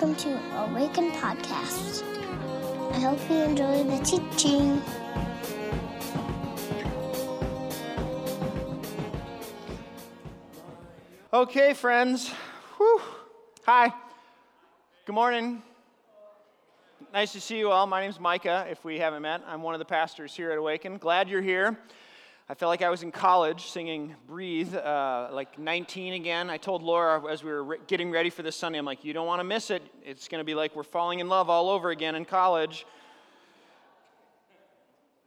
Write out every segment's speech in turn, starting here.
welcome to Awaken Podcast. I hope you enjoy the teaching. Okay, friends. Whew. Hi. Good morning. Nice to see you all. My name's Micah, if we haven't met. I'm one of the pastors here at Awaken. Glad you're here. I felt like I was in college singing Breathe, uh, like 19 again. I told Laura as we were re- getting ready for this Sunday, I'm like, you don't want to miss it. It's going to be like we're falling in love all over again in college.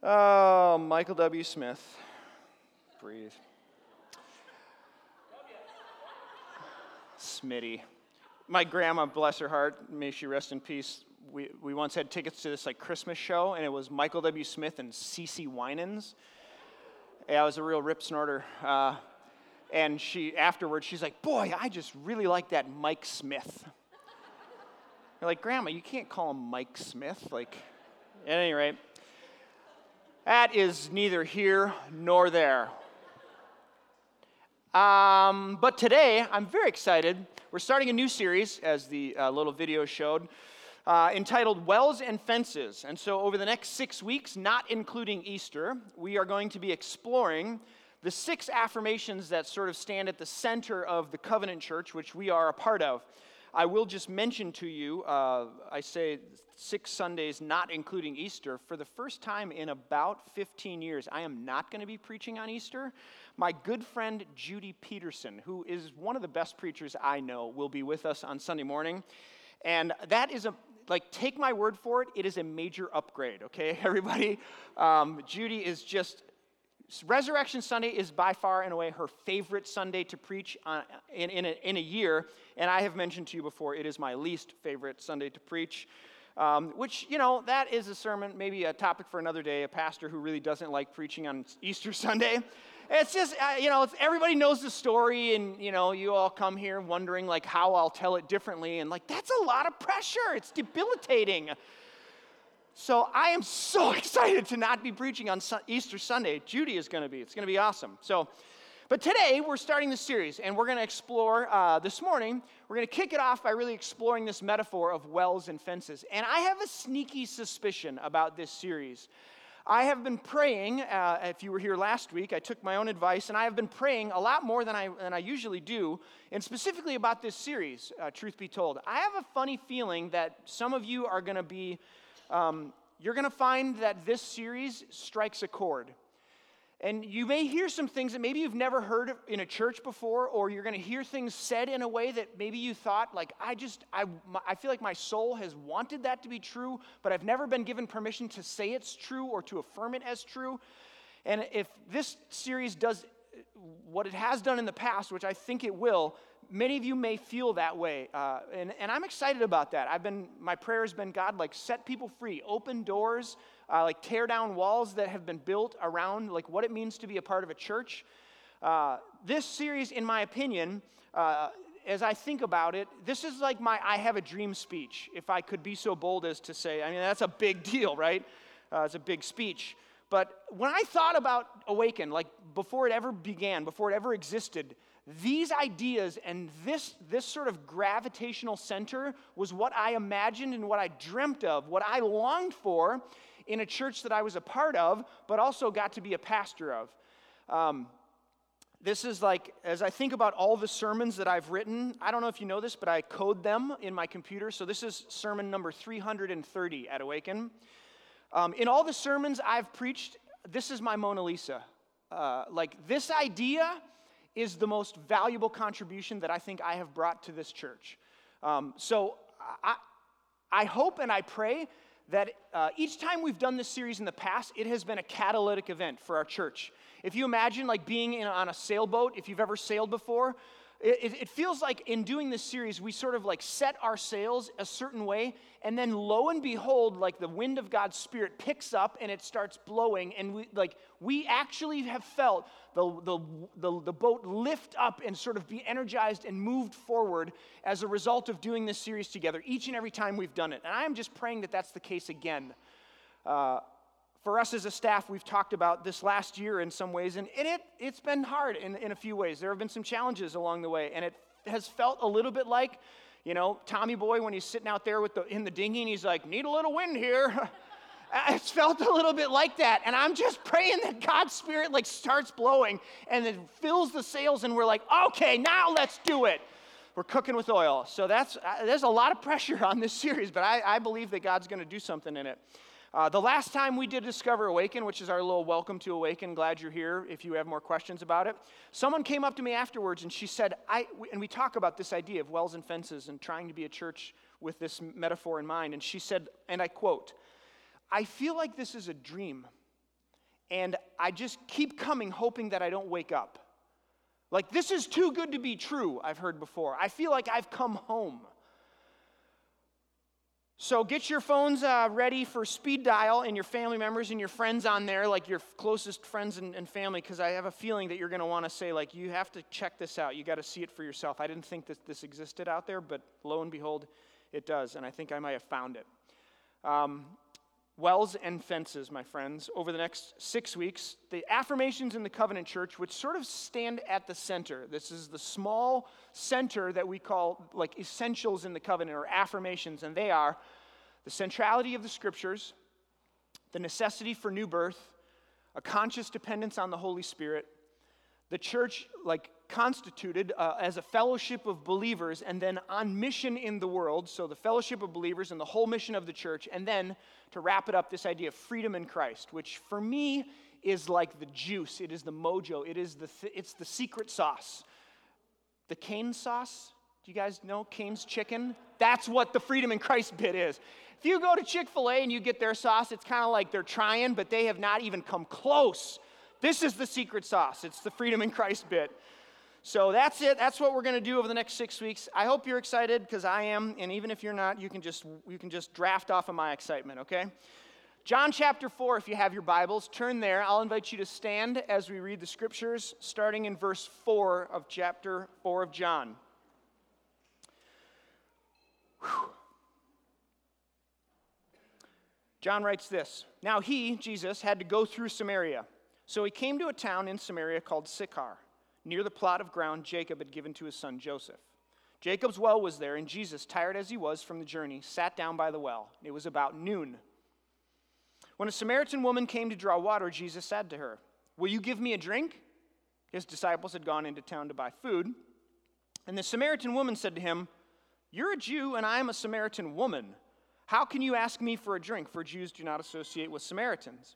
Oh, Michael W. Smith. Breathe. Smitty. My grandma, bless her heart, may she rest in peace. We, we once had tickets to this like Christmas show, and it was Michael W. Smith and CeCe Winans. Yeah, I was a real rip snorter. Uh, and she, afterwards, she's like, Boy, I just really like that Mike Smith. You're like, Grandma, you can't call him Mike Smith. Like, at any rate, that is neither here nor there. Um, but today, I'm very excited. We're starting a new series, as the uh, little video showed, uh, entitled Wells and Fences. And so, over the next six weeks, not including Easter, we are going to be exploring the six affirmations that sort of stand at the center of the Covenant Church, which we are a part of. I will just mention to you, uh, I say six Sundays, not including Easter, for the first time in about 15 years, I am not going to be preaching on Easter. My good friend Judy Peterson, who is one of the best preachers I know, will be with us on Sunday morning. And that is a, like, take my word for it, it is a major upgrade, okay, everybody? Um, Judy is just Resurrection Sunday is by far and away her favorite Sunday to preach on, in, in, a, in a year. And I have mentioned to you before, it is my least favorite Sunday to preach. Um, which, you know, that is a sermon, maybe a topic for another day, a pastor who really doesn't like preaching on Easter Sunday. It's just, uh, you know, everybody knows the story, and, you know, you all come here wondering, like, how I'll tell it differently. And, like, that's a lot of pressure. It's debilitating. So I am so excited to not be preaching on Easter Sunday. Judy is going to be. It's going to be awesome. So, but today we're starting the series, and we're going to explore uh, this morning. We're going to kick it off by really exploring this metaphor of wells and fences. And I have a sneaky suspicion about this series. I have been praying. Uh, if you were here last week, I took my own advice, and I have been praying a lot more than I, than I usually do, and specifically about this series, uh, truth be told. I have a funny feeling that some of you are going to be um, you're going to find that this series strikes a chord. And you may hear some things that maybe you've never heard in a church before, or you're going to hear things said in a way that maybe you thought, like, I just, I, I feel like my soul has wanted that to be true, but I've never been given permission to say it's true or to affirm it as true. And if this series does what it has done in the past, which I think it will, many of you may feel that way. Uh, and, and I'm excited about that. I've been, my prayer has been, God, like set people free, open doors, uh, like tear down walls that have been built around like what it means to be a part of a church. Uh, this series, in my opinion, uh, as I think about it, this is like my I have a dream speech, if I could be so bold as to say. I mean, that's a big deal, right? Uh, it's a big speech. But when I thought about Awaken, like before it ever began, before it ever existed, these ideas and this, this sort of gravitational center was what I imagined and what I dreamt of, what I longed for in a church that I was a part of, but also got to be a pastor of. Um, this is like, as I think about all the sermons that I've written, I don't know if you know this, but I code them in my computer. So this is sermon number 330 at Awaken. Um, in all the sermons I've preached, this is my Mona Lisa. Uh, like, this idea is the most valuable contribution that I think I have brought to this church. Um, so I, I hope and I pray that uh, each time we've done this series in the past, it has been a catalytic event for our church. If you imagine like being in, on a sailboat, if you've ever sailed before, it, it, feels like in doing this series, we sort of like set our sails a certain way, and then lo and behold, like the wind of God's Spirit picks up and it starts blowing, and we like we actually have felt the, the, the, the boat lift up and sort of be energized and moved forward as a result of doing this series together each and every time we've done it. And I am just praying that that's the case again. Uh, for us as a staff, we've talked about this last year in some ways, and, it, it's been hard in, in a few ways. There have been some challenges along the way, and it has felt a little bit like You know, Tommy Boy, when he's sitting out there with the, in the dinghy and he's like, need a little wind here. it's felt a little bit like that. And I'm just praying that God's Spirit like starts blowing and it fills the sails and we're like, okay, now let's do it. We're cooking with oil. So that's, uh, there's a lot of pressure on this series, but I, I believe that God's going to do something in it. Uh, the last time we did Discover Awaken, which is our little welcome to Awaken, glad you're here if you have more questions about it, someone came up to me afterwards and she said, I, and we talk about this idea of wells and fences and trying to be a church with this metaphor in mind. And she said, and I quote, I feel like this is a dream, and I just keep coming hoping that I don't wake up. Like, this is too good to be true, I've heard before. I feel like I've come home. So get your phones uh, ready for speed dial and your family members and your friends on there, like your closest friends and, and family, because I have a feeling that you're going to want to say, like, you have to check this out. You got to see it for yourself. I didn't think that this existed out there, but lo and behold, it does. And I think I might have found it. Um, wells and fences, my friends, over the next six weeks. The affirmations in the covenant church, which sort of stand at the center. This is the small center that we call like essentials in the covenant or affirmations, and they are the centrality of the scriptures, the necessity for new birth, a conscious dependence on the Holy Spirit, the church like constituted uh, as a fellowship of believers and then on mission in the world so the fellowship of believers and the whole mission of the church and then to wrap it up this idea of freedom in christ which for me is like the juice it is the mojo it is the th- it's the secret sauce. The cane sauce? Do you guys know cane's chicken? That's what the freedom in christ bit is. If you go to chick-fil-a and you get their sauce it's kind of like they're trying but they have not even come close. This is the secret sauce. It's the freedom in Christ bit. So that's it. That's what we're going to do over the next six weeks. I hope you're excited because I am. And even if you're not, you can just you can just draft off of my excitement. Okay. John chapter 4, if you have your Bibles, turn there. I'll invite you to stand as we read the scriptures, starting in verse 4 of chapter 4 of John. Whew. John writes this Now he, Jesus, had to go through Samaria. So he came to a town in Samaria called Sychar, near the plot of ground Jacob had given to his son Joseph. Jacob's well was there, and Jesus, tired as he was from the journey, sat down by the well. It was about noon. When a Samaritan woman came to draw water, Jesus said to her, Will you give me a drink? His disciples had gone into town to buy food. And the Samaritan woman said to him, You're a Jew, and I am a Samaritan woman. How can you ask me for a drink? For Jews do not associate with Samaritans.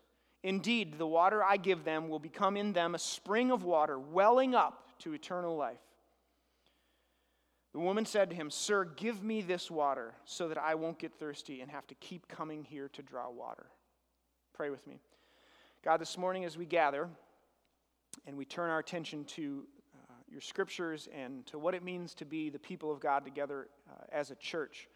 Indeed, the water I give them will become in them a spring of water welling up to eternal life. The woman said to him, Sir, give me this water so that I won't get thirsty and have to keep coming here to draw water. Pray with me. God, this morning as we gather and we turn our attention to uh, your scriptures and to what it means to be the people of God together uh, as a church,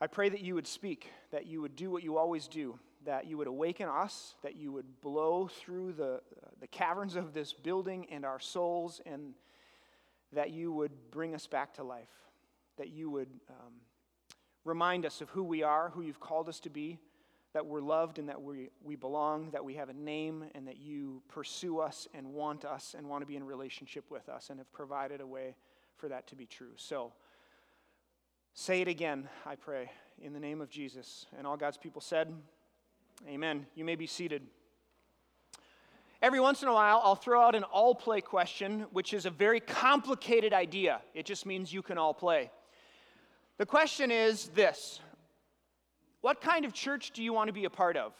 I pray that you would speak, that you would do what you always do that you would awaken us, that you would blow through the, the caverns of this building and our souls, and that you would bring us back to life, that you would um, remind us of who we are, who you've called us to be, that we're loved and that we, we belong, that we have a name, and that you pursue us and want us and want to be in relationship with us and have provided a way for that to be true. So, say it again, I pray, in the name of Jesus. And all God's people said, Amen. You may be seated. Every once in a while, I'll throw out an all play question, which is a very complicated idea. It just means you can all play. The question is this What kind of church do you want to be a part of?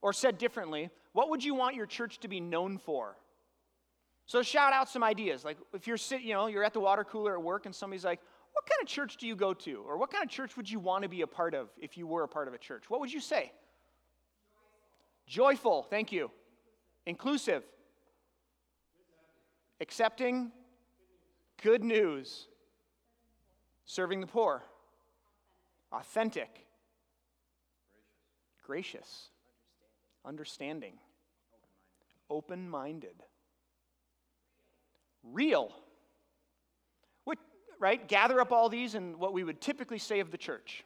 Or said differently, what would you want your church to be known for? So shout out some ideas. Like if you're sitting, you know, you're at the water cooler at work and somebody's like, what kind of church do you go to? Or what kind of church would you want to be a part of if you were a part of a church? What would you say? Joyful, thank you. Inclusive. Accepting. Good news. Serving the poor. authentic, gracious, understanding, open minded, real. Which, right? Gather up all these and what we would typically say of the church.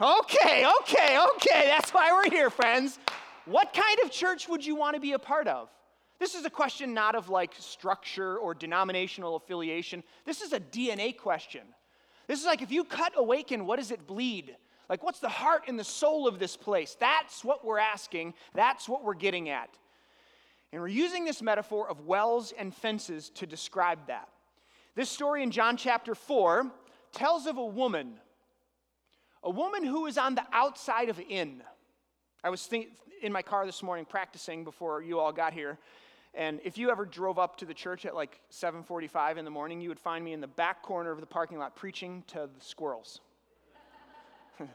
Okay, okay, okay. That's why we're here, friends. What kind of church would you want to be a part of? This is a question not of like structure or denominational affiliation. This is a DNA question. This is like if you cut awaken, what does it bleed? Like, what's the heart and the soul of this place? That's what we're asking. That's what we're getting at. And we're using this metaphor of wells and fences to describe that. This story in John chapter 4 tells of a woman, a woman who is on the outside of in. I was think, in my car this morning practicing before you all got here. And if you ever drove up to the church at like 7:45 in the morning, you would find me in the back corner of the parking lot preaching to the squirrels.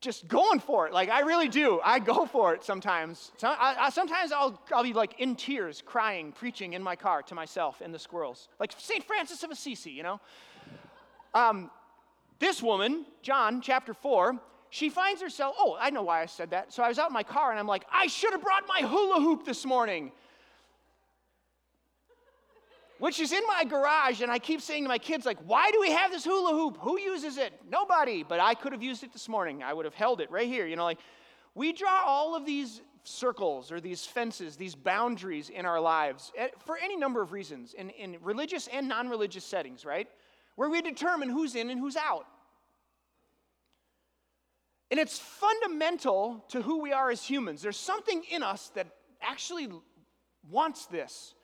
Just going for it. Like I really do. I go for it sometimes. Sometimes I'll, I'll be like in tears, crying, preaching in my car to myself and the squirrels. Like St. Francis of Assisi, you know? Um, this woman, John chapter 4, she finds herself, oh, I know why I said that. So I was out in my car and I'm like, I should have brought my hula hoop this morning which is in my garage, and I keep saying to my kids, like, why do we have this hula hoop? Who uses it? Nobody. But I could have used it this morning. I would have held it right here. You know, like, we draw all of these circles or these fences, these boundaries in our lives eh, for any number of reasons, in, in religious and non religious settings, right? Where we determine who's in and who's out. And it's fundamental to who we are as humans. There's something in us that actually wants this.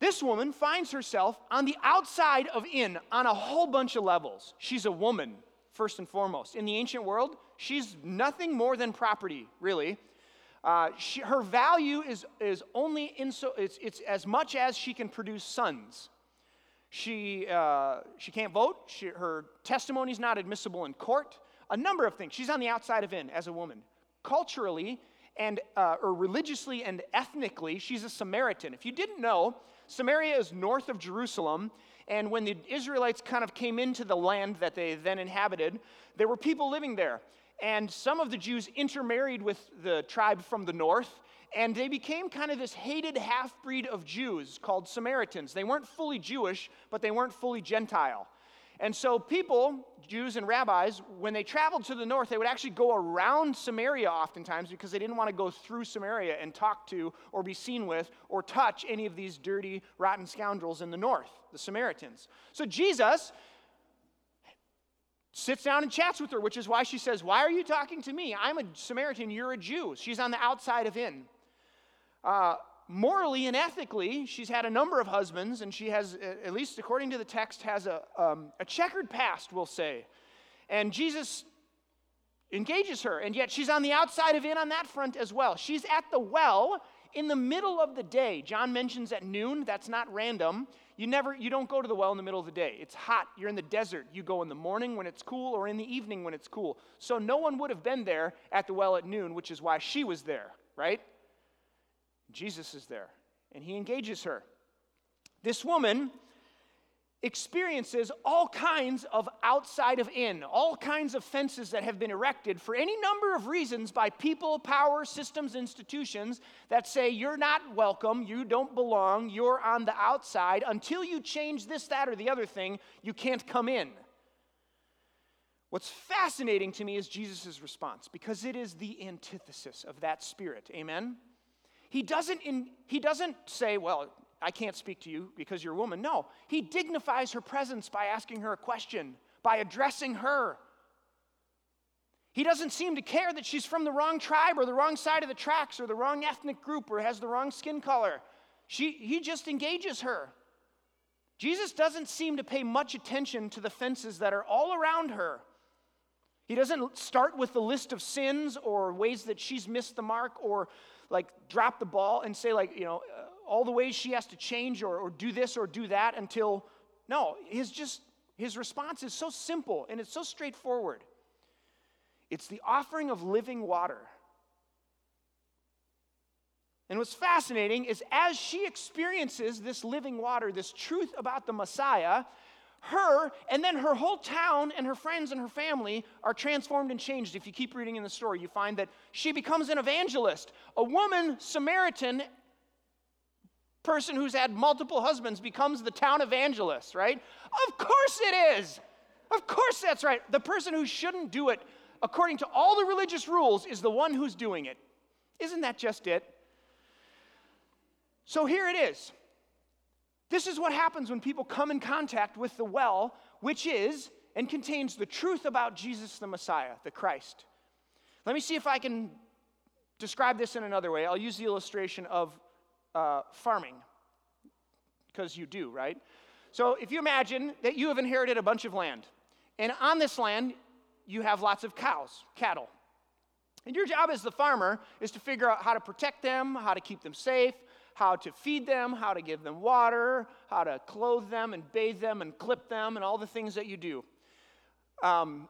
This woman finds herself on the outside of in on a whole bunch of levels. She's a woman, first and foremost. In the ancient world, she's nothing more than property, really. Uh, she, her value is, is only in so, it's, it's as much as she can produce sons. She, uh, she can't vote. She, her testimony is not admissible in court. A number of things. She's on the outside of in as a woman. Culturally and uh, or religiously and ethnically, she's a Samaritan. If you didn't know, Samaria is north of Jerusalem, and when the Israelites kind of came into the land that they then inhabited, there were people living there. And some of the Jews intermarried with the tribe from the north, and they became kind of this hated half breed of Jews called Samaritans. They weren't fully Jewish, but they weren't fully Gentile. And so, people, Jews and rabbis, when they traveled to the north, they would actually go around Samaria oftentimes because they didn't want to go through Samaria and talk to or be seen with or touch any of these dirty, rotten scoundrels in the north, the Samaritans. So, Jesus sits down and chats with her, which is why she says, Why are you talking to me? I'm a Samaritan, you're a Jew. She's on the outside of in. Uh, morally and ethically, she's had a number of husbands, and she has, at least according to the text, has a, um, a checkered past, we'll say. And Jesus engages her, and yet she's on the outside of in on that front as well. She's at the well in the middle of the day. John mentions at noon, that's not random. You never you don't go to the well in the middle of the day. It's hot. You're in the desert. You go in the morning when it's cool or in the evening when it's cool. So no one would have been there at the well at noon, which is why she was there, right? Jesus is there, and he engages her. This woman experiences all kinds of outside of in, all kinds of fences that have been erected for any number of reasons by people, power, systems, institutions that say you're not welcome, you don't belong, you're on the outside. Until you change this, that, or the other thing, you can't come in. What's fascinating to me is Jesus' response because it is the antithesis of that spirit. Amen? He doesn't, in, he doesn't say, Well, I can't speak to you because you're a woman. No, he dignifies her presence by asking her a question, by addressing her. He doesn't seem to care that she's from the wrong tribe or the wrong side of the tracks or the wrong ethnic group or has the wrong skin color. She, he just engages her. Jesus doesn't seem to pay much attention to the fences that are all around her. He doesn't start with the list of sins or ways that she's missed the mark or like drop the ball and say like you know uh, all the ways she has to change or, or do this or do that until no his just his response is so simple and it's so straightforward. It's the offering of living water. And what's fascinating is as she experiences this living water this truth about the messiah her, and then her whole town and her friends and her family are transformed and changed. If you keep reading in the story, you find that she becomes an evangelist. A woman, Samaritan, person who's had multiple husbands becomes the town evangelist, right? Of course it is. Of course that's right. The person who shouldn't do it, according to all the religious rules, is the one who's doing it. Isn't that just it? So here it is. This is what happens when people come in contact with the well, which is and contains the truth about Jesus the Messiah, the Christ. Let me see if I can describe this in another way. I'll use the illustration of uh, farming, because you do, right? So if you imagine that you have inherited a bunch of land, and on this land, you have lots of cows, cattle. And your job as the farmer is to figure out how to protect them, how to keep them safe, how to feed them, how to give them water, how to clothe them and bathe them and clip them, and all the things that you do. Um,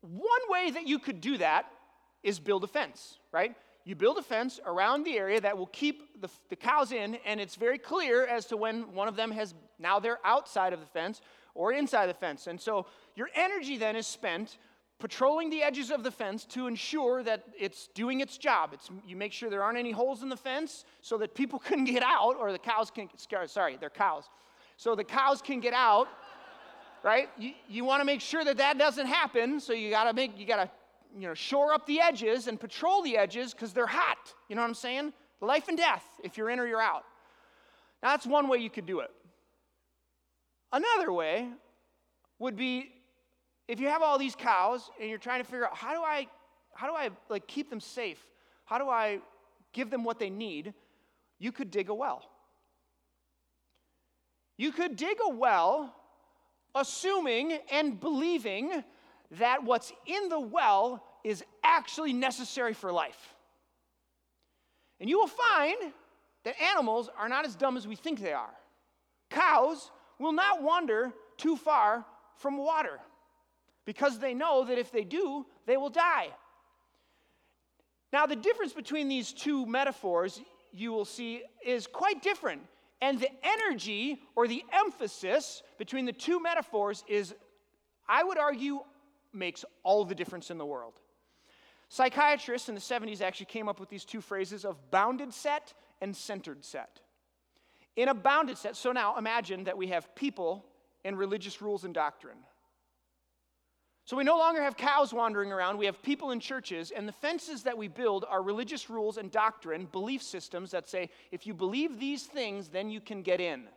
one way that you could do that is build a fence, right? You build a fence around the area that will keep the, the cows in, and it's very clear as to when one of them has now they're outside of the fence or inside the fence. And so your energy then is spent patrolling the edges of the fence to ensure that it's doing its job. It's, you make sure there aren't any holes in the fence so that people can get out, or the cows can, sorry, they're cows. So the cows can get out, right? You, you want to make sure that that doesn't happen, so you got to make, you got to, you know, shore up the edges and patrol the edges because they're hot. You know what I'm saying? Life and death if you're in or you're out. Now, that's one way you could do it. Another way would be if you have all these cows and you're trying to figure out how do I how do I like keep them safe? How do I give them what they need? You could dig a well. You could dig a well assuming and believing that what's in the well is actually necessary for life. And you will find that animals are not as dumb as we think they are. Cows will not wander too far from water because they know that if they do, they will die. Now, the difference between these two metaphors, you will see, is quite different. And the energy or the emphasis between the two metaphors is, I would argue, makes all the difference in the world. Psychiatrists in the 70s actually came up with these two phrases of bounded set and centered set. In a bounded set, so now imagine that we have people and religious rules and doctrine. So we no longer have cows wandering around, we have people in churches, and the fences that we build are religious rules and doctrine, belief systems that say if you believe these things, then you can get in.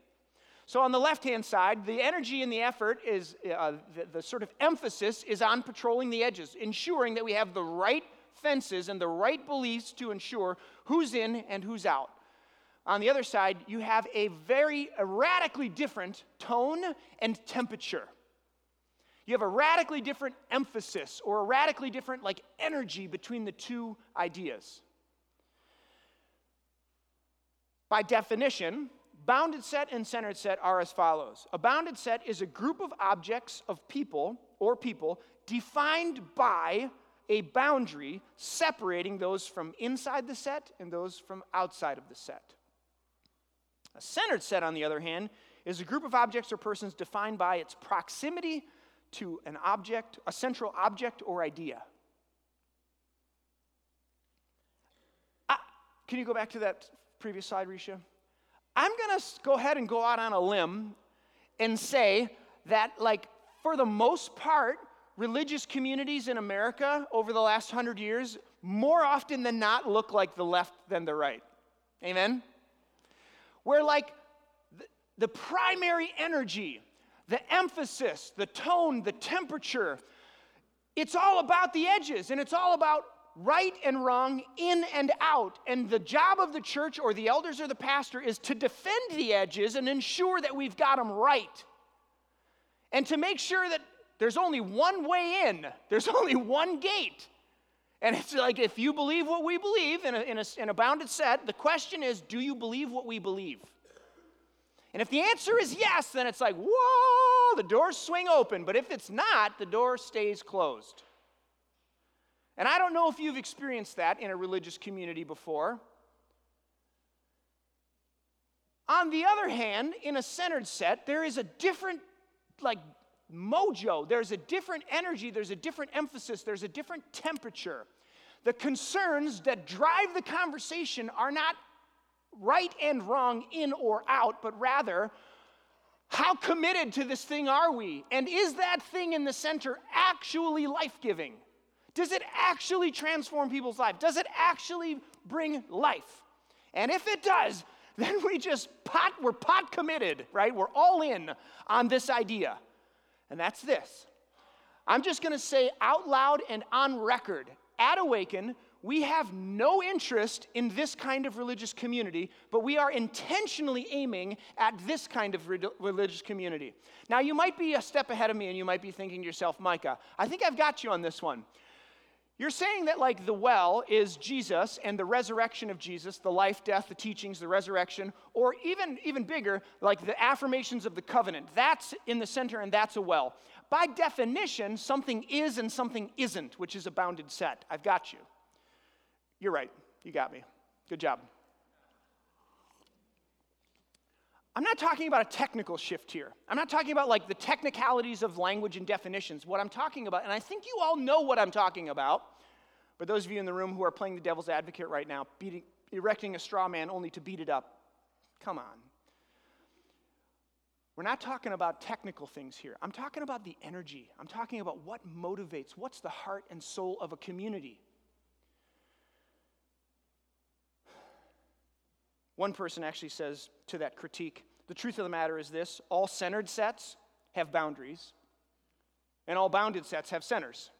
So on the left hand side, the energy and the effort is uh, the, the sort of emphasis is on patrolling the edges, ensuring that we have the right fences and the right beliefs to ensure who's in and who's out. On the other side, you have a very radically different tone and temperature. You have a radically different emphasis or a radically different like energy between the two ideas. By definition, bounded set and centered set are as follows. A bounded set is a group of objects of people or people defined by a boundary separating those from inside the set and those from outside of the set. A centered set, on the other hand, is a group of objects or persons defined by its proximity to an object, a central object or idea. I, can you go back to that previous slide, Risha? I'm going to go ahead and go out on a limb and say that, like, for the most part, religious communities in America over the last hundred years more often than not look like the left than the right. Amen? Where, like, the, the primary energy the emphasis, the tone, the temperature. It's all about the edges and it's all about right and wrong, in and out. And the job of the church or the elders or the pastor is to defend the edges and ensure that we've got them right. And to make sure that there's only one way in, there's only one gate. And it's like if you believe what we believe in a, in a, in a bounded set, the question is do you believe what we believe? And if the answer is yes, then it's like, whoa, the doors swing open. But if it's not, the door stays closed. And I don't know if you've experienced that in a religious community before. On the other hand, in a centered set, there is a different, like, mojo. There's a different energy, there's a different emphasis, there's a different temperature. The concerns that drive the conversation are not right and wrong, in or out, but rather, how committed to this thing are we? And is that thing in the center actually life giving? Does it actually transform people's lives? Does it actually bring life? And if it does, then we just pot, we're pot committed, right? We're all in on this idea. And that's this. I'm just going to say out loud and on record at Awaken, we have no interest in this kind of religious community, but we are intentionally aiming at this kind of re- religious community. Now, you might be a step ahead of me and you might be thinking to yourself, Micah, I think I've got you on this one. You're saying that, like, the well is Jesus and the resurrection of Jesus, the life, death, the teachings, the resurrection, or even, even bigger, like the affirmations of the covenant. That's in the center and that's a well. By definition, something is and something isn't, which is a bounded set. I've got you. You're right. You got me. Good job. I'm not talking about a technical shift here. I'm not talking about like the technicalities of language and definitions. What I'm talking about, and I think you all know what I'm talking about, but those of you in the room who are playing the devil's advocate right now, beating, erecting a straw man only to beat it up, come on. We're not talking about technical things here. I'm talking about the energy. I'm talking about what motivates, what's the heart and soul of a community. One person actually says to that critique the truth of the matter is this all centered sets have boundaries, and all bounded sets have centers.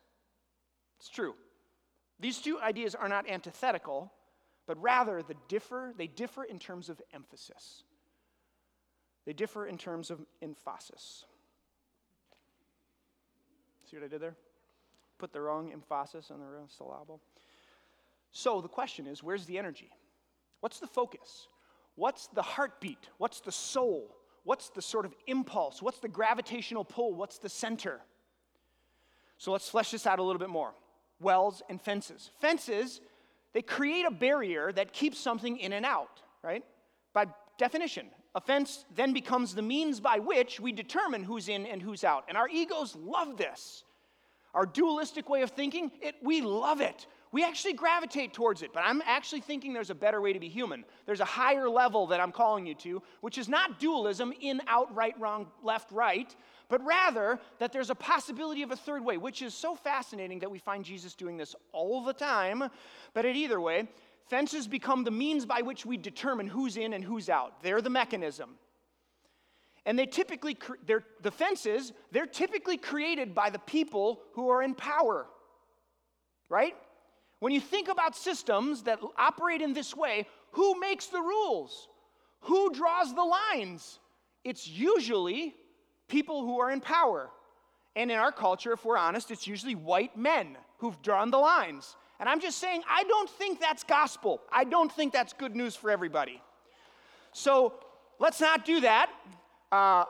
It's true. These two ideas are not antithetical, but rather the differ, they differ in terms of emphasis. They differ in terms of emphasis. See what I did there? Put the wrong emphasis on the wrong syllable. So the question is where's the energy? What's the focus? What's the heartbeat? What's the soul? What's the sort of impulse? What's the gravitational pull? What's the center? So let's flesh this out a little bit more. Wells and fences. Fences, they create a barrier that keeps something in and out, right? By definition, a fence then becomes the means by which we determine who's in and who's out. And our egos love this. Our dualistic way of thinking, it, we love it we actually gravitate towards it. But I'm actually thinking there's a better way to be human. There's a higher level that I'm calling you to, which is not dualism in, outright wrong, left, right, but rather that there's a possibility of a third way, which is so fascinating that we find Jesus doing this all the time. But at either way, fences become the means by which we determine who's in and who's out. They're the mechanism. And they typically, they're, the fences, they're typically created by the people who are in power, right? When you think about systems that operate in this way, who makes the rules? Who draws the lines? It's usually people who are in power. And in our culture, if we're honest, it's usually white men who've drawn the lines. And I'm just saying, I don't think that's gospel. I don't think that's good news for everybody. So let's not do that. Uh,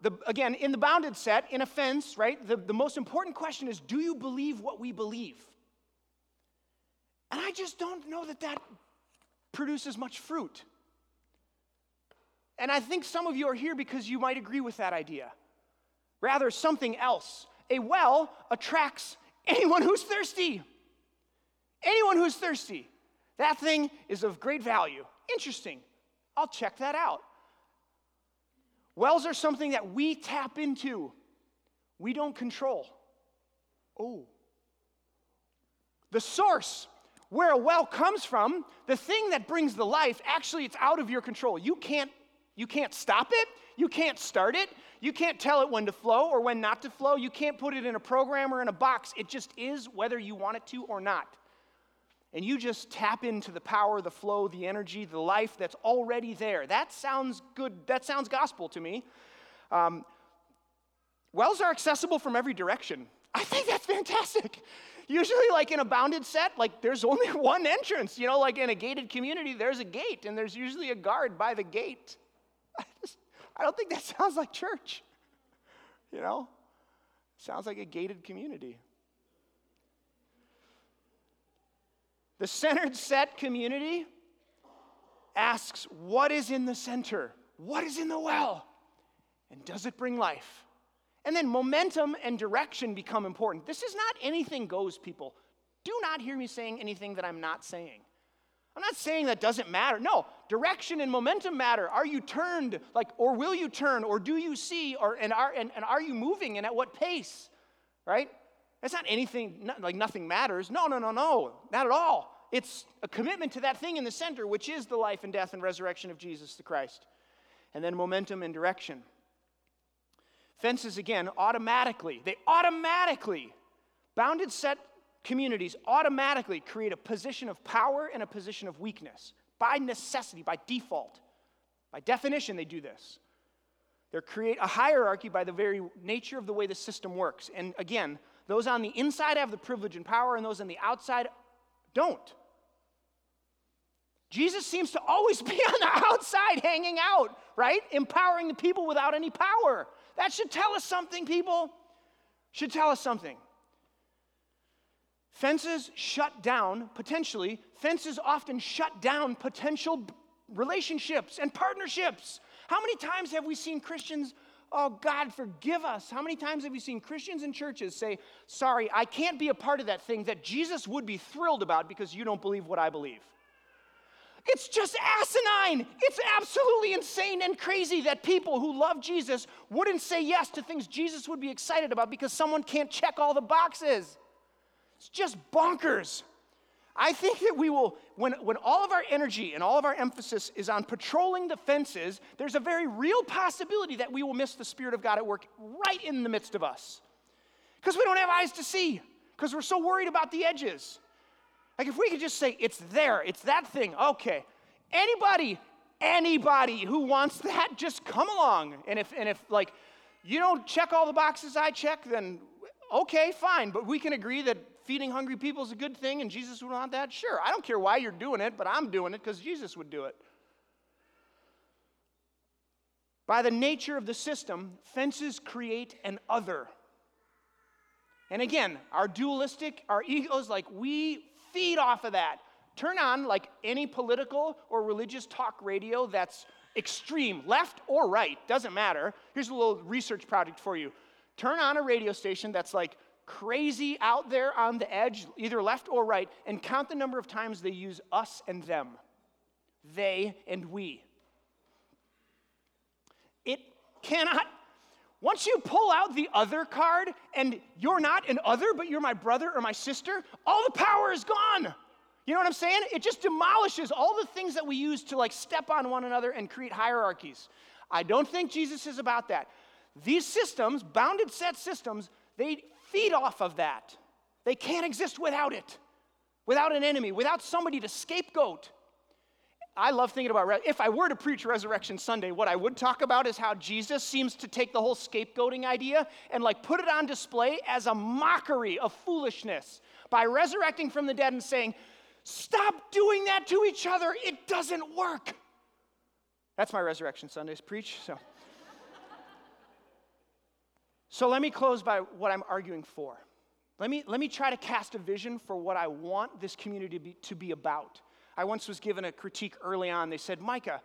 the, again, in the bounded set, in a fence, right, the, the most important question is do you believe what we believe? And I just don't know that that produces much fruit. And I think some of you are here because you might agree with that idea. Rather, something else. A well attracts anyone who's thirsty. Anyone who's thirsty. That thing is of great value. Interesting. I'll check that out. Wells are something that we tap into, we don't control. Oh. The source where a well comes from, the thing that brings the life, actually it's out of your control. You can't you can't stop it, you can't start it, you can't tell it when to flow or when not to flow. You can't put it in a program or in a box. It just is whether you want it to or not. And you just tap into the power, the flow, the energy, the life that's already there. That sounds good. That sounds gospel to me. Um, wells are accessible from every direction. I think that's fantastic. Usually, like in a bounded set, like there's only one entrance. You know, like in a gated community, there's a gate, and there's usually a guard by the gate. I, just, I don't think that sounds like church. You know, sounds like a gated community. The centered set community asks, What is in the center? What is in the well? And does it bring life? And then momentum and direction become important. This is not anything goes, people. Do not hear me saying anything that I'm not saying. I'm not saying that doesn't matter. No, direction and momentum matter. Are you turned, like, or will you turn, or do you see, or and are and, and are you moving, and at what pace? Right? That's not anything not, like nothing matters. No, no, no, no, not at all. It's a commitment to that thing in the center, which is the life and death and resurrection of Jesus the Christ. And then momentum and direction. Fences, again, automatically, they automatically, bounded set communities automatically create a position of power and a position of weakness by necessity, by default. By definition, they do this. They create a hierarchy by the very nature of the way the system works. And again, those on the inside have the privilege and power, and those on the outside don't. Jesus seems to always be on the outside hanging out, right? Empowering the people without any power. That should tell us something, people. Should tell us something. Fences shut down, potentially, fences often shut down potential relationships and partnerships. How many times have we seen Christians, oh God, forgive us? How many times have we seen Christians in churches say, sorry, I can't be a part of that thing that Jesus would be thrilled about because you don't believe what I believe? It's just asinine. It's absolutely insane and crazy that people who love Jesus wouldn't say yes to things Jesus would be excited about because someone can't check all the boxes. It's just bonkers. I think that we will, when, when all of our energy and all of our emphasis is on patrolling the fences, there's a very real possibility that we will miss the Spirit of God at work right in the midst of us. Because we don't have eyes to see, because we're so worried about the edges. Like if we could just say, it's there, it's that thing, okay. Anybody, anybody who wants that, just come along. And if, and if like, you don't check all the boxes I check, then okay, fine. But we can agree that feeding hungry people is a good thing and Jesus would want that? Sure. I don't care why you're doing it, but I'm doing it because Jesus would do it. By the nature of the system, fences create an other. And again, our dualistic, our egos, like we feed off of that. Turn on like any political or religious talk radio that's extreme, left or right, doesn't matter. Here's a little research project for you. Turn on a radio station that's like crazy out there on the edge, either left or right, and count the number of times they use us and them, they and we. It cannot. Once you pull out the other card and you're not an other, but you're my brother or my sister, all the power is gone. You know what I'm saying? It just demolishes all the things that we use to like step on one another and create hierarchies. I don't think Jesus is about that. These systems, bounded set systems, they feed off of that. They can't exist without it, without an enemy, without somebody to scapegoat. I love thinking about if I were to preach Resurrection Sunday, what I would talk about is how Jesus seems to take the whole scapegoating idea and like put it on display as a mockery of foolishness by resurrecting from the dead and saying, Stop doing that to each other. It doesn't work. That's my Resurrection Sundays preach. So. So let me close by what I'm arguing for. Let me, let me try to cast a vision for what I want this community to be, to be about. I once was given a critique early on. They said, Micah,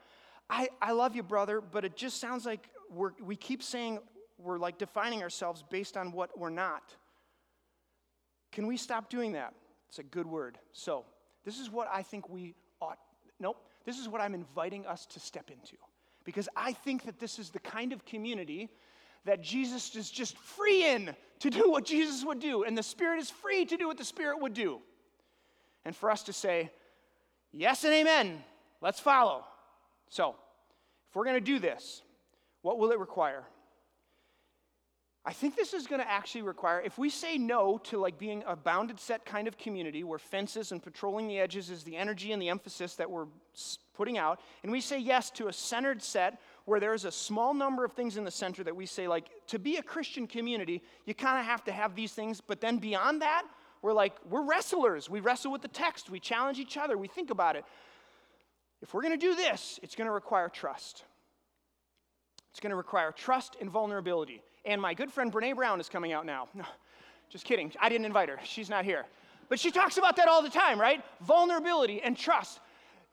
I, I love you, brother, but it just sounds like we're, we keep saying we're like defining ourselves based on what we're not. Can we stop doing that? It's a good word. So, this is what I think we ought, nope, this is what I'm inviting us to step into. Because I think that this is the kind of community that Jesus is just free in to do what Jesus would do, and the Spirit is free to do what the Spirit would do. And for us to say, yes and amen, let's follow. So, if we're going to do this, what will it require? I think this is going to actually require, if we say no to like being a bounded set kind of community where fences and patrolling the edges is the energy and the emphasis that we're putting out, and we say yes to a centered set where there's a small number of things in the center that we say, like, to be a Christian community, you kind of have to have these things. But then beyond that, we're like, we're wrestlers. We wrestle with the text, we challenge each other, we think about it. If we're going to do this, it's going to require trust. It's going to require trust and vulnerability. And my good friend Brene Brown is coming out now. No, just kidding. I didn't invite her. She's not here. But she talks about that all the time, right? Vulnerability and trust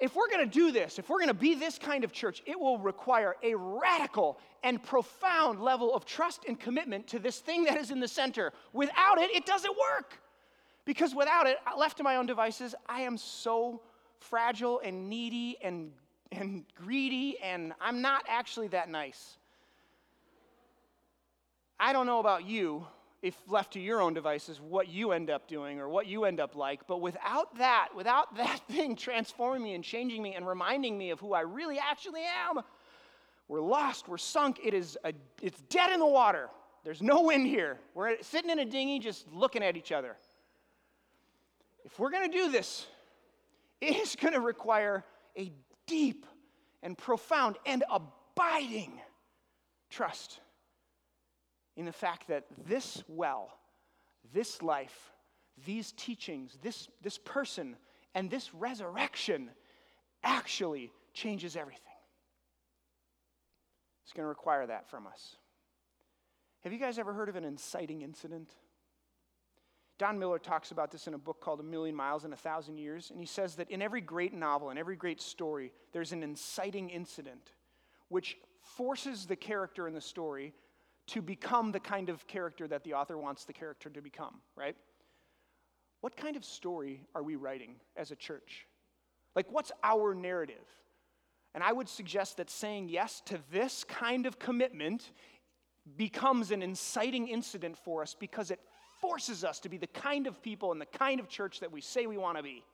if we're going to do this, if we're going to be this kind of church, it will require a radical and profound level of trust and commitment to this thing that is in the center. Without it, it doesn't work. Because without it, uh, left to my own devices, I am so fragile and needy and, and greedy, and I'm not actually that nice. I don't know about you, if left to your own devices, what you end up doing or what you end up like. But without that, without that thing transforming me and changing me and reminding me of who I really actually am, we're lost, we're sunk. It is a, it's dead in the water. There's no wind here. We're sitting in a dinghy just looking at each other. If we're going to do this, it is going to require a deep and profound and abiding trust in the fact that this well, this life, these teachings, this, this person, and this resurrection actually changes everything. It's going to require that from us. Have you guys ever heard of an inciting incident? Don Miller talks about this in a book called A Million Miles in a Thousand Years, and he says that in every great novel, in every great story, there's an inciting incident which forces the character in the story to become the kind of character that the author wants the character to become, right? What kind of story are we writing as a church? Like, what's our narrative? And I would suggest that saying yes to this kind of commitment becomes an inciting incident for us because it forces us to be the kind of people and the kind of church that we say we want to be.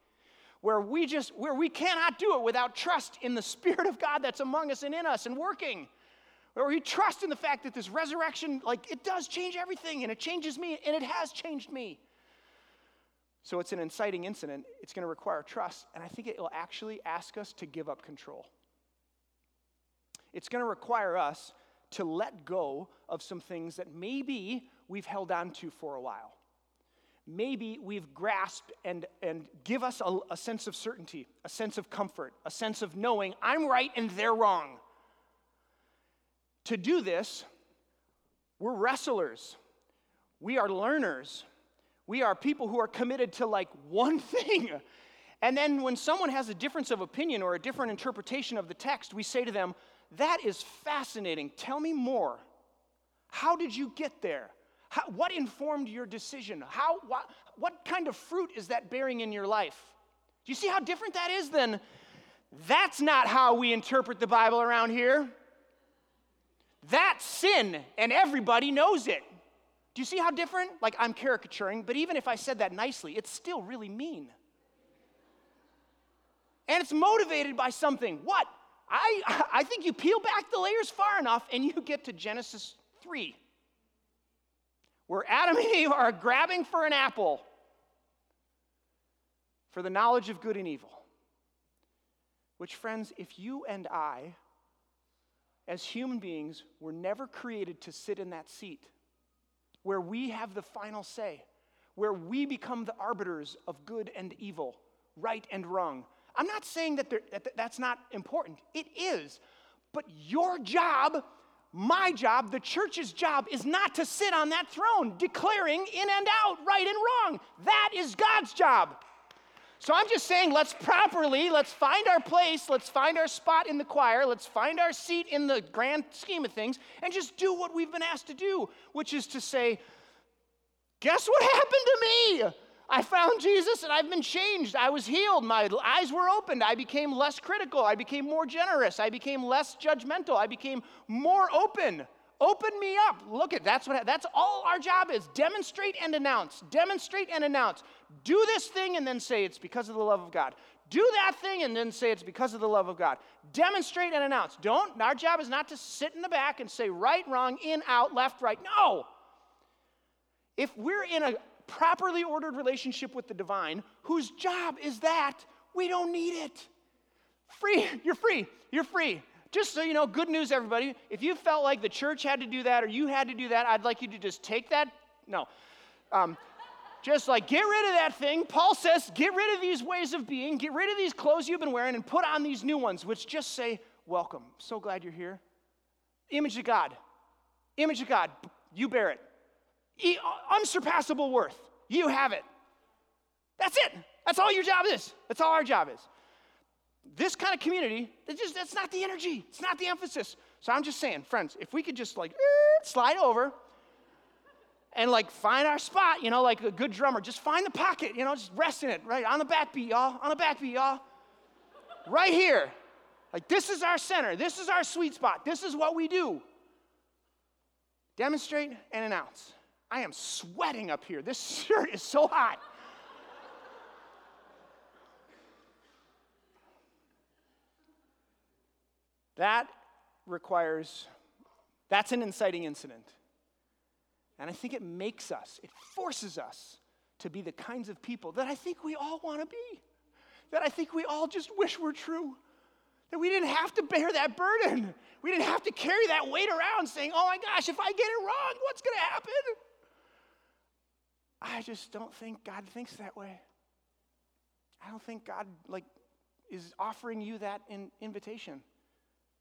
Where we just where we cannot do it without trust in the spirit of God that's among us and in us and working where we trust in the fact that this resurrection, like, it does change everything and it changes me and it has changed me. So it's an inciting incident. It's going to require trust, and I think it will actually ask us to give up control. It's going to require us to let go of some things that maybe we've held on to for a while. Maybe we've grasped and, and give us a, a sense of certainty, a sense of comfort, a sense of knowing I'm right and they're wrong. To do this, we're wrestlers, we are learners, we are people who are committed to like one thing. And then when someone has a difference of opinion or a different interpretation of the text, we say to them, That is fascinating. Tell me more. How did you get there? How, what informed your decision? How, what, what kind of fruit is that bearing in your life? Do you see how different that is than that's not how we interpret the Bible around here? That's sin, and everybody knows it. Do you see how different? Like, I'm caricaturing, but even if I said that nicely, it's still really mean. And it's motivated by something. What? I, I think you peel back the layers far enough and you get to Genesis 3, where Adam and Eve are grabbing for an apple for the knowledge of good and evil. Which, friends, if you and I as human beings, were never created to sit in that seat where we have the final say, where we become the arbiters of good and evil, right and wrong. I'm not saying that, that that's not important, it is. But your job, my job, the church's job is not to sit on that throne declaring in and out, right and wrong. That is God's job. So I'm just saying, let's properly, let's find our place, let's find our spot in the choir, let's find our seat in the grand scheme of things, and just do what we've been asked to do, which is to say, guess what happened to me? I found Jesus and I've been changed. I was healed. My eyes were opened. I became less critical. I became more generous. I became less judgmental. I became more open. Open me up. Look at that's what that's all our job is. Demonstrate and announce. Demonstrate and announce. Do this thing and then say it's because of the love of God. Do that thing and then say it's because of the love of God. Demonstrate and announce. Don't our job is not to sit in the back and say right, wrong, in, out, left, right. No. If we're in a properly ordered relationship with the divine, whose job is that, we don't need it. Free, you're free. You're free. Just so you know, good news, everybody. If you felt like the church had to do that or you had to do that, I'd like you to just take that. No. Um, just like get rid of that thing. Paul says, get rid of these ways of being, get rid of these clothes you've been wearing, and put on these new ones, which just say, Welcome. So glad you're here. Image of God. Image of God. You bear it. Unsurpassable worth. You have it. That's it. That's all your job is. That's all our job is. this kind of community, just, that's not the energy, it's not the emphasis. So I'm just saying, friends, if we could just like eh, slide over and like find our spot, you know, like a good drummer, just find the pocket, you know, just rest in it, right? On the backbeat, y'all, on the backbeat, y'all. right here. Like, this is our center, this is our sweet spot, this is what we do. Demonstrate and announce. I am sweating up here. This shirt is so hot. That requires, that's an inciting incident. And I think it makes us, it forces us to be the kinds of people that I think we all want to be, that I think we all just wish were true. That we didn't have to bear that burden. We didn't have to carry that weight around saying, oh my gosh, if I get it wrong, what's going to happen? I just don't think God thinks that way. I don't think God like is offering you that in, invitation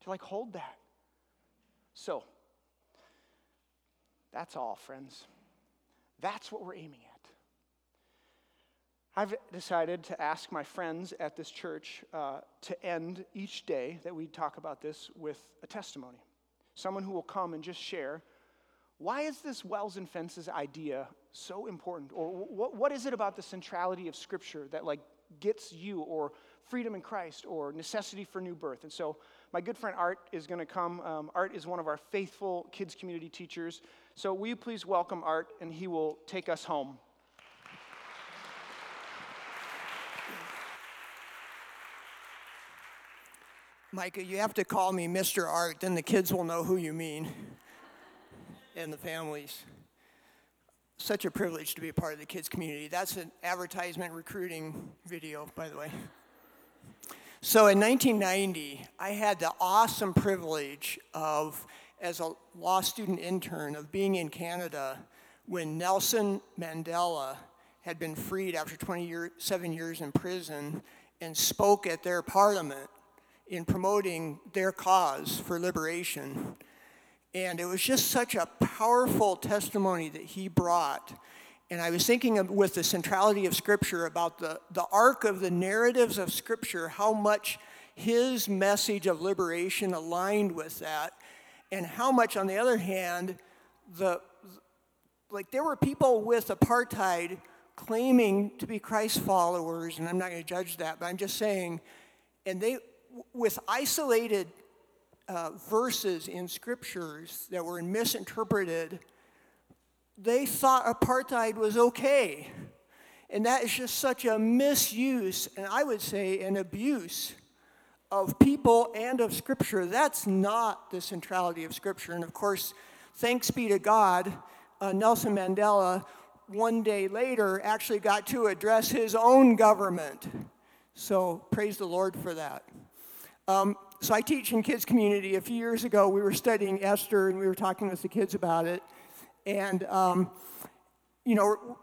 to like hold that. So, that's all, friends. That's what we're aiming at. I've decided to ask my friends at this church uh, to end each day that we talk about this with a testimony. Someone who will come and just share why is this wells and fences idea so important? Or what, what is it about the centrality of Scripture that like gets you, or freedom in Christ, or necessity for new birth? And so my good friend Art is going to come. Um, Art is one of our faithful kids community teachers. So will you please welcome Art, and he will take us home. Micah, you have to call me Mr. Art, then the kids will know who you mean and the families. Such a privilege to be a part of the kids community. That's an advertisement recruiting video, by the way. So in 1990, I had the awesome privilege of, as a law student intern, of being in Canada when Nelson Mandela had been freed after 27 years in prison and spoke at their parliament in promoting their cause for liberation. And it was just such a powerful testimony that he brought. And I was thinking of, with the centrality of Scripture about the, the arc of the narratives of Scripture, how much his message of liberation aligned with that, and how much, on the other hand, the like there were people with apartheid claiming to be Christ followers, and I'm not going to judge that, but I'm just saying, and they with isolated uh, verses in scriptures that were misinterpreted, they thought apartheid was okay. And that is just such a misuse, and I would say an abuse of people and of Scripture. That's not the centrality of Scripture. And of course, thanks be to God, uh, Nelson Mandela, one day later, actually got to address his own government. So praise the Lord for that. Um, so I teach in kids community. A few years ago, we were studying Esther, and we were talking with the kids about it. And um, you know,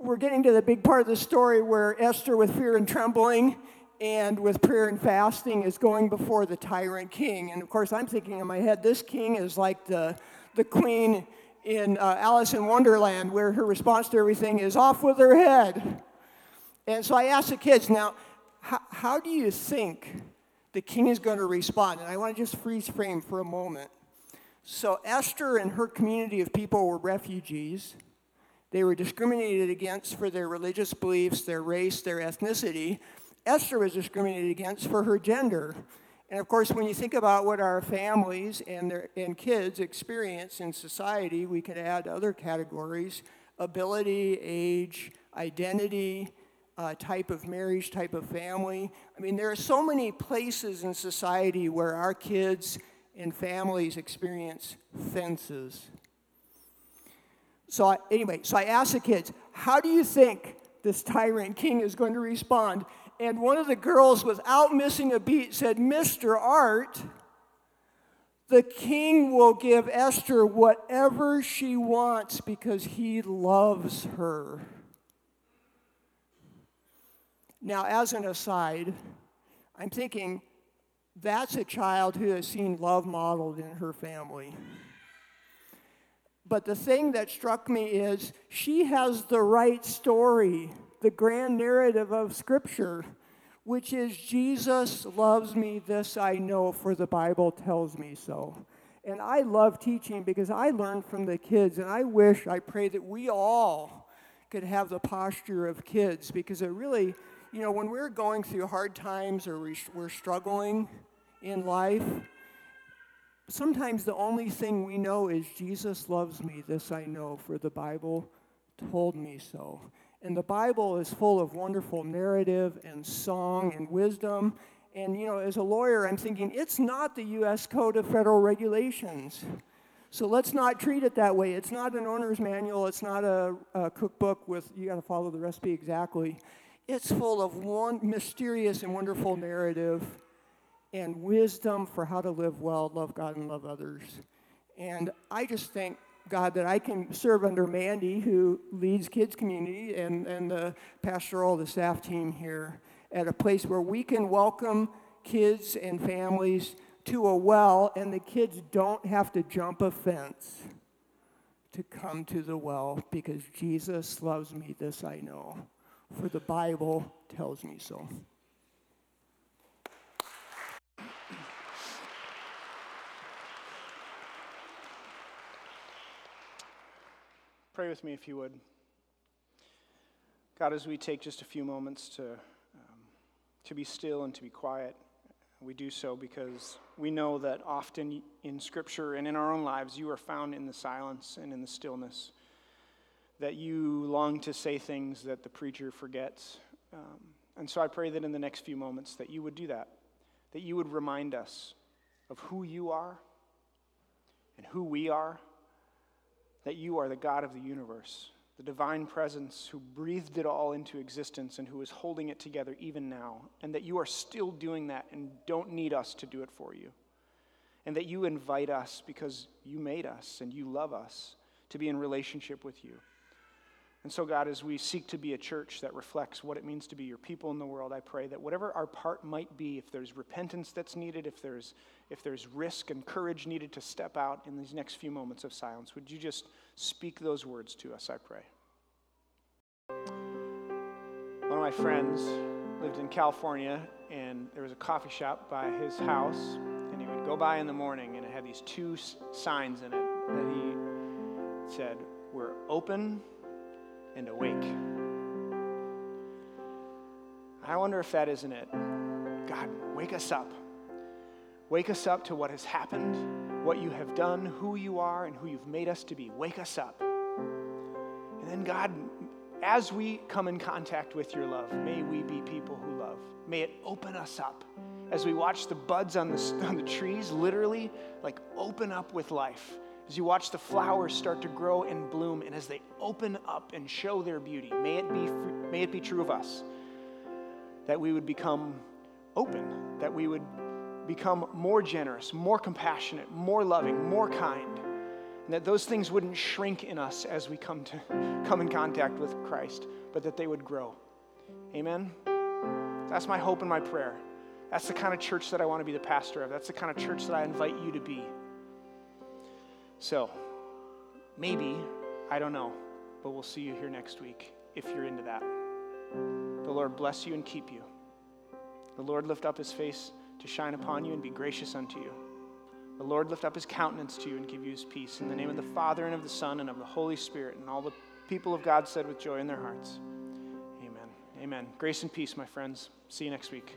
we're getting to the big part of the story where Esther, with fear and trembling, and with prayer and fasting, is going before the tyrant king. And of course, I'm thinking in my head, this king is like the the queen in uh, Alice in Wonderland, where her response to everything is off with her head. And so I asked the kids, now, how, how do you think? The king is going to respond. And I want to just freeze frame for a moment. So, Esther and her community of people were refugees. They were discriminated against for their religious beliefs, their race, their ethnicity. Esther was discriminated against for her gender. And of course, when you think about what our families and, their, and kids experience in society, we could add other categories ability, age, identity, uh, type of marriage, type of family. I mean, there are so many places in society where our kids and families experience fences. So, I, anyway, so I asked the kids, how do you think this tyrant king is going to respond? And one of the girls, without missing a beat, said, Mr. Art, the king will give Esther whatever she wants because he loves her. Now, as an aside, I'm thinking that's a child who has seen love modeled in her family. But the thing that struck me is she has the right story, the grand narrative of Scripture. which is Jesus loves me, this I know, for the Bible tells me so. And I love teaching because I learn from the kids, and I wish, I pray that we all could have the posture of kids because it really, you know, when we're going through hard times or we're struggling in life, sometimes the only thing we know is Jesus loves me, this I know, for the Bible told me so. And the Bible is full of wonderful narrative and song and wisdom. And, you know, as a lawyer, I'm thinking it's not the U.S. Code of Federal Regulations. So let's not treat it that way. It's not an owner's manual, it's not a, a cookbook with you got to follow the recipe exactly. It's full of one mysterious and wonderful narrative and wisdom for how to live well, love God, and love others. And I just thank God that I can serve under Mandy, who leads kids community, and, and the pastoral, the staff team here, at a place where we can welcome kids and families to a well, and the kids don't have to jump a fence to come to the well because Jesus loves me, this I know, for the Bible tells me so. Pray with me if you would. God, as we take just a few moments to, um, to be still and to be quiet, we do so because we know that often in Scripture and in our own lives, you are found in the silence and in the stillness. That you long to say things that the preacher forgets. Um, and so I pray that in the next few moments that you would do that, that you would remind us of who you are and who we are that you are the God of the universe, the divine presence who breathed it all into existence and who is holding it together even now, and that you are still doing that and don't need us to do it for you. And that you invite us because you made us and you love us to be in relationship with you. And so, God, as we seek to be a church that reflects what it means to be your people in the world, I pray that whatever our part might be, if there's repentance that's needed, if there's, if there's risk and courage needed to step out in these next few moments of silence, would you just speak those words to us, I pray? One of my friends lived in California, and there was a coffee shop by his house, and he would go by in the morning, and it had these two signs in it that he said, We're open and awake. I wonder if that isn't it. God, wake us up. Wake us up to what has happened, what you have done, who you are, and who you've made us to be. Wake us up. And then, God, as we come in contact with your love, may we be people who love. May it open us up. As we watch the buds on the, on the trees, literally, like open up with life as you watch the flowers start to grow and bloom, and as they open up and show their beauty, may it be, may it be true of us that we would become open, that we would become more generous, more compassionate, more loving, more kind, and that those things wouldn't shrink in us as we come to come in contact with Christ, but that they would grow. Amen. That's my hope and my prayer. That's the kind of church that I want to be the pastor of. That's the kind of church that I invite you to be. So, maybe, I don't know, but we'll see you here next week if you're into that. The Lord bless you and keep you. The Lord lift up his face to shine upon you and be gracious unto you. The Lord lift up his countenance to you and give you his peace. In the name of the Father and of the Son and of the Holy Spirit. And all the people of God said with joy in their hearts, Amen. Amen. Grace and peace, my friends. See you next week.